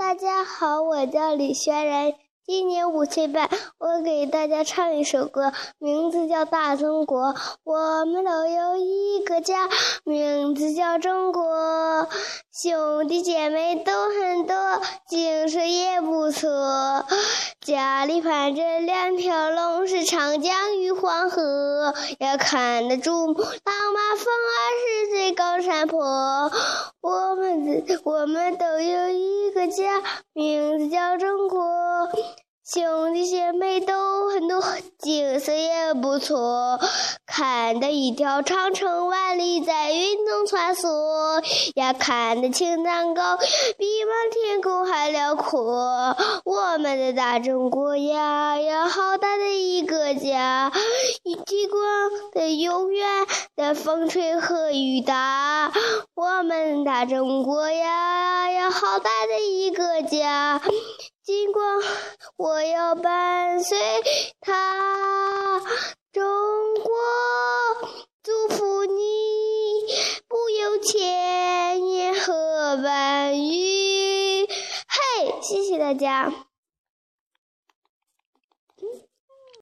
大家好，我叫李轩然，今年五岁半。我给大家唱一首歌，名字叫《大中国》。我们都有一个家，名字叫中国。兄弟姐妹都很多，精神也不错。家里盘着两条龙，是长江与黄河，要看得住老马峰儿是最高山坡。我我们都有一个家，名字叫中国。兄弟姐妹都很多，景色也不错，看得一条长城万里在云中穿梭，呀，看得青藏高比满天空还辽阔。我们的大中国呀呀，好大的一个家，极光的永远的风吹和雨打。我们大中国呀呀，好大的一个家。尽管我要伴随他，中国祝福你，不有千言和万语。嘿，谢谢大家。